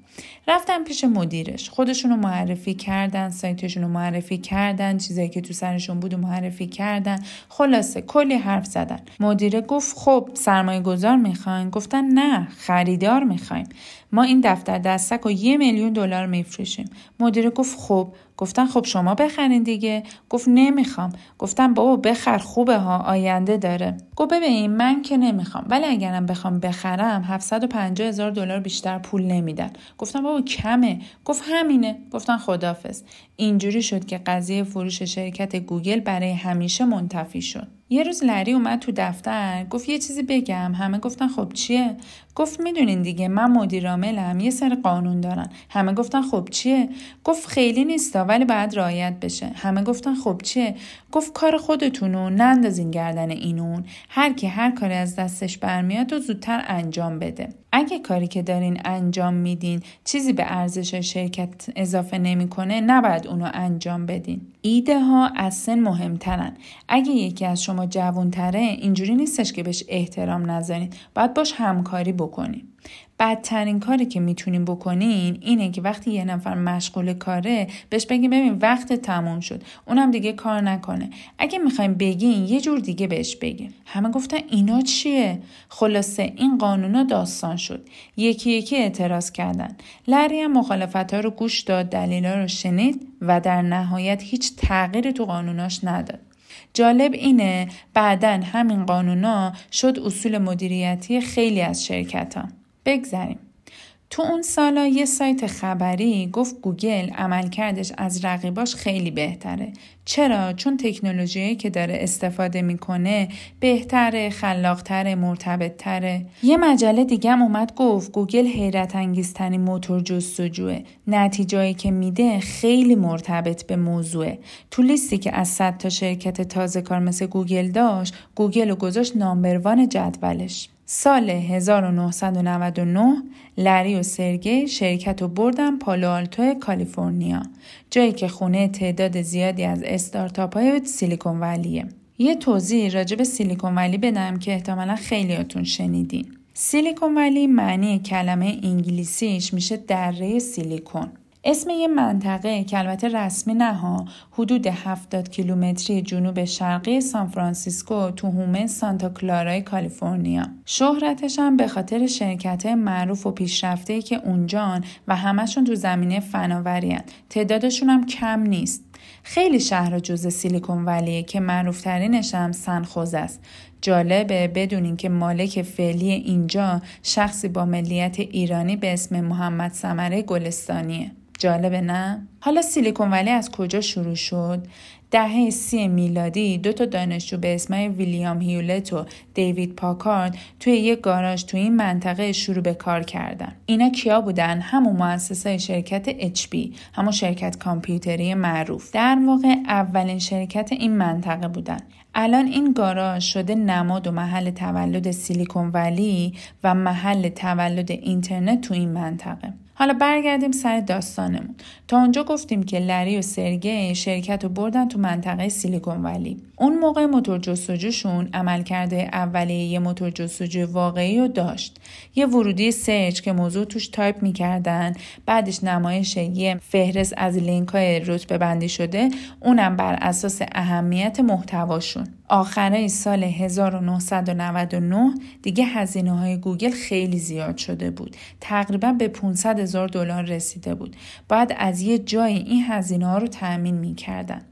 رفتن پیش مدیرش. خودشون رو معرفی کردن سایتشون رو معرفی کردن چیزایی که تو سرشون بود معرفی کردن. خلاصه کلی حرف زدن. مدیره گفت خب سرمایه گذار می‌خواین؟ گفتن نه خریدار می‌خوایم. ما این دفتر دستک و یه میلیون دلار میفروشیم. مدیره گفت خب. گفتن خب شما بخرین دیگه. گفت نمی‌خوام. گفتم بابا بخر خوبه ها آینده داره. گفت ببین من که نمی‌خوام. ولی اگرم بخوام بخرم 750 هزار دلار بیشتر پول نمیدن. گفتم بابا کمه. گفت همینه. گفتن خدافظ اینجوری شد که قضیه فروش شرکت گوگل برای همیشه منتفی شد. یه روز لری اومد تو دفتر گفت یه چیزی بگم. همه گفتن خب چیه؟ گفت می‌دونین دیگه من مدیر عاملم یه سر قانون دارن. همه گفتن خب چیه؟ گفت خیلی نیستا ولی باید رعایت بشه. همه گفتن خب چیه؟ گفت کار خودتونو نندازین گردن اینون هر کی هر کاری از دستش برمیاد و زودتر انجام بده. اگه کاری که دارین انجام میدین چیزی به ارزش شرکت اضافه نمی‌کنه نباید اونو انجام بدین. ایده ها از سن مهمترن. اگه یکی از شما جوانتره اینجوری نیستش که بهش احترام نذارین. باید باش همکاری بکنین. بدترین کاری که می‌تونیم بکنین اینه که وقتی یه نفر مشغول کاره بهش بگیم ببین وقت تموم شد. اونم دیگه کار نکنه. اگه می‌خوایم بگین یه جور دیگه بهش بگین. همه گفتن اینا چیه؟ خلاصه این قانونا داستان شد. یکی یکی اعتراض کردن. لری هم مخالفت ها رو گوش داد دلیلا رو شنید و در نهایت هیچ تغییری تو قانوناش نداد. جالب اینه بعدا همین قانونا شد اصول مدیریتی خیلی از شرکت ها. بگذریم. تو اون سالا یه سایت خبری گفت گوگل عملکردش از رقیباش خیلی بهتره. چرا؟ چون تکنولوژی که داره استفاده می‌کنه بهتره، خلاقتره، مرتبطتره. یه مجله دیگه اومد گفت گوگل حیرت انگیزترین موتور جستجوه. نتیجهایی که میده خیلی مرتبط به موضوعه. تو لیستی که از 100 تا شرکت تازه کار مثل گوگل داشت، گوگل رو گذاشت number one جدولش. سال 1999 لری و سرگی شرکت رو بردن پالو آلتو کالیفرنیا جایی که خونه تعداد زیادی از استارتاپ های سیلیکون ولیه. یه توضیح راجع به سیلیکون ولی بدم که احتمالا خیلیاتون شنیدین. سیلیکون ولی معنی کلمه انگلیسیش میشه دره سیلیکون. اسم یه منطقه که رسمی نها حدود 70 کیلومتری جنوب شرقی سان فرانسیسکو تو حومه سانتا کلارای کالیفرنیا. شهرتش هم به خاطر شرکت معروف و پیشرفته که اونجان و همشون تو زمینه فناوری تعدادشون هم کم نیست. خیلی شهر جز سیلیکون ولیه که معروفترینش هم سنخوز است. جالبه بدونین که مالک فعلی اینجا شخصی با ملیت ایرانی به اسم محمد سمره گلستانیه. جالبه نه؟ حالا سیلیکون ولی از کجا شروع شد؟ دهه سی میلادی دو تا دانشجو به اسم ویلیام هیولت و دیوید پاکارد توی یک گاراژ توی این منطقه شروع به کار کردن. اینا کیا بودن؟ همون مؤسسای شرکت HP، همون شرکت کامپیوتری معروف. در واقع اولین شرکت این منطقه بودن. الان این گاراژ شده نماد و محل تولد سیلیکون ولی و محل تولد اینترنت تو این منطقه. حالا برگردیم سر داستانمون. تا اونجا گفتیم که لری و سرگی شرکت رو بردن تو منطقه سیلیکون ولی. اون موقع موتور جستجوشون عملکرده اولیه یه موتور جستجو واقعی رو داشت. یه ورودی search که موضوع توش تایپ می‌کردن. بعدش نمایش یه فهرست از لینک های رتبه بندی شده اونم بر اساس اهمیت محتواشون. آخرای سال 1999 دیگه هزینه های گوگل خیلی زیاد شده بود. تقریبا به 500 هزار دلار رسیده بود. باید از یه جای این هزینه ها رو تأمین می کردن.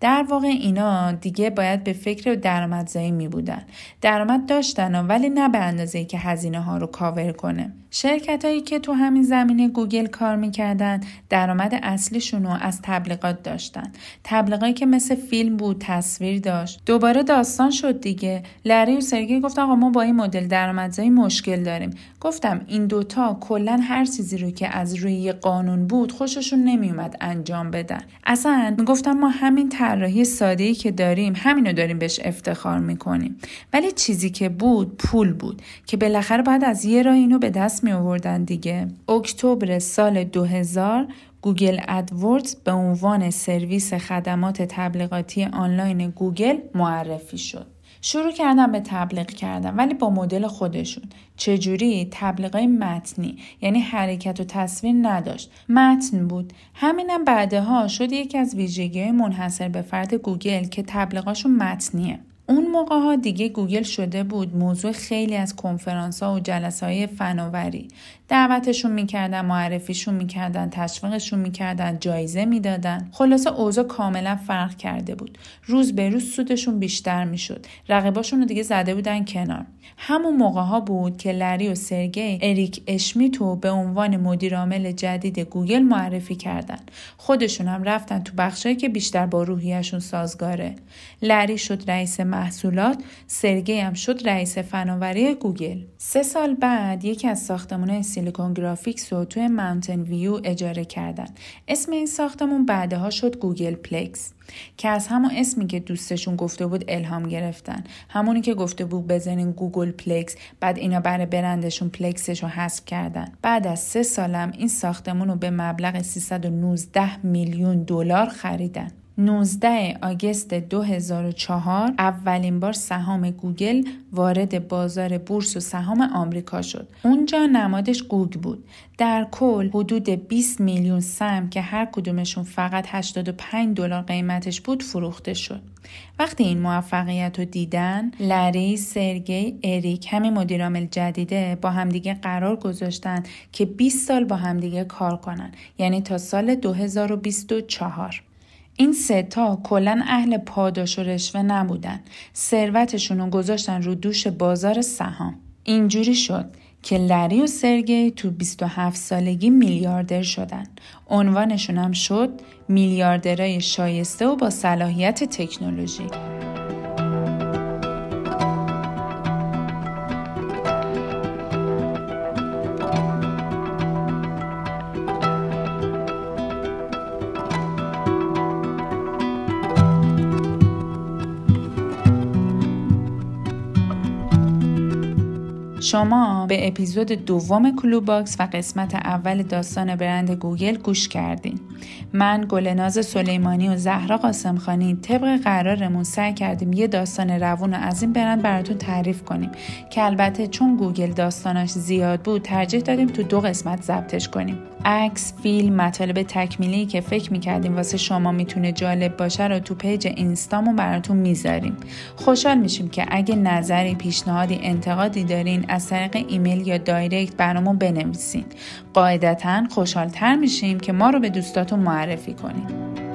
در واقع اینا دیگه باید به فکر درآمدزایی می بودن. درآمد داشتن ولی نه به اندازه که هزینه ها رو کاور کنه. شرکت هایی که تو همین زمینه گوگل کار می‌کردن درآمد اصلیشون رو از تبلیغات داشتن. تبلیغاتی که مثل فیلم بود، تصویر داشت. دوباره داستان شد دیگه. لری و سرگی گفت آقا ما با این مدل درآمدزایی مشکل داریم. گفتم این دوتا کلا هر چیزی رو که از روی قانون بود خوششون نمیومد انجام بدن. اصلا می‌گفتم ما همین طراحی ساده ای که داریم همینو داریم بهش افتخار می‌کنیم. ولی چیزی که بود پول بود که بالاخره باید از یه راه اینو به دست می آوردن دیگه. اکتبر سال 2000 گوگل AdWords به عنوان سرویس خدمات تبلیغاتی آنلاین گوگل معرفی شد. شروع کردن به تبلیغ کردن ولی با مدل خودشون. چجوری؟ تبلیغای متنی. یعنی حرکت و تصویر نداشت. متن بود. همینم بعدها شد یکی از ویژگی منحصر به فرد گوگل که تبلیغاشون متنیه. اون موقع ها دیگه گوگل شده بود موضوع خیلی از کنفرانس ها و جلسه های فناوری. دعوتشون می‌کردن معرفیشون می‌کردن تشویقشون می‌کردن جایزه می‌دادن. خلاصه اوضاع کاملا فرق کرده بود. روز به روز سودشون بیشتر می‌شد. رقیباشون رو دیگه زده بودن کنار. همون موقع ها بود که لری و سرگی اریک اشمیتو به عنوان مدیرعامل جدید گوگل معرفی کردن. خودشون هم رفتن تو بخشایی که بیشتر با روحیشون سازگاره. لری شد رئیس محصولات سرگی هم شد رئیس فناوری گوگل. سه سال بعد یکی از ساختمانهای سیلیکون گرافیکس رو توی ماونتن ویو اجاره کردن. اسم این ساختمون بعدها شد گوگل پلکس که از همون اسمی که دوستشون گفته بود الهام گرفتن. همونی که گفته بود بزنین گوگل پلکس بعد اینا برای برندشون پلکسش رو حذف کردن. بعد از سه سالم این ساختمون رو به مبلغ 319 میلیون دلار خریدن. 19 آگست 2004 اولین بار سهام گوگل وارد بازار بورس و سهام آمریکا شد. اونجا نمادش گوگ بود. در کل حدود 20 میلیون سهم که هر کدومشون فقط 85 دلار قیمتش بود فروخته شد. وقتی این موفقیت رو دیدن لری، سرگی، اریک همین مدیرعامل جدیده با همدیگه قرار گذاشتن که 20 سال با همدیگه کار کنن یعنی تا سال 2024 این سه تا کلا اهل پاداش و رشوه نبودن. ثروتشون رو گذاشتن رو دوش بازار سهام. اینجوری شد که لری و سرگی تو 27 سالگی میلیاردر شدن. عنوانشون هم شد میلیاردرای شایسته و با صلاحیت تکنولوژی شما به اپیزود دوم کلو باکس و قسمت اول داستان برند گوگل گوش کردین. من گلناز سلیمانی و زهرا قاسمخانی طبق قرارمون سعی کردیم یه داستان روون از این برند براتون تعریف کنیم که البته چون گوگل داستاناش زیاد بود ترجیح دادیم تو دو قسمت ضبطش کنیم. عکس، فیلم، مطالب تکمیلی که فکر می‌کردیم واسه شما می‌تونه جالب باشه رو تو page اینستامون براتون می‌ذاریم. خوشحال میشیم که اگه نظری، پیشنهادی، انتقادی دارین از طریق ایمیل یا دایرکت برامون بنویسین. قاعدتا خوشحالتر میشیم که ما رو به دوستاتون معرفی کنیم.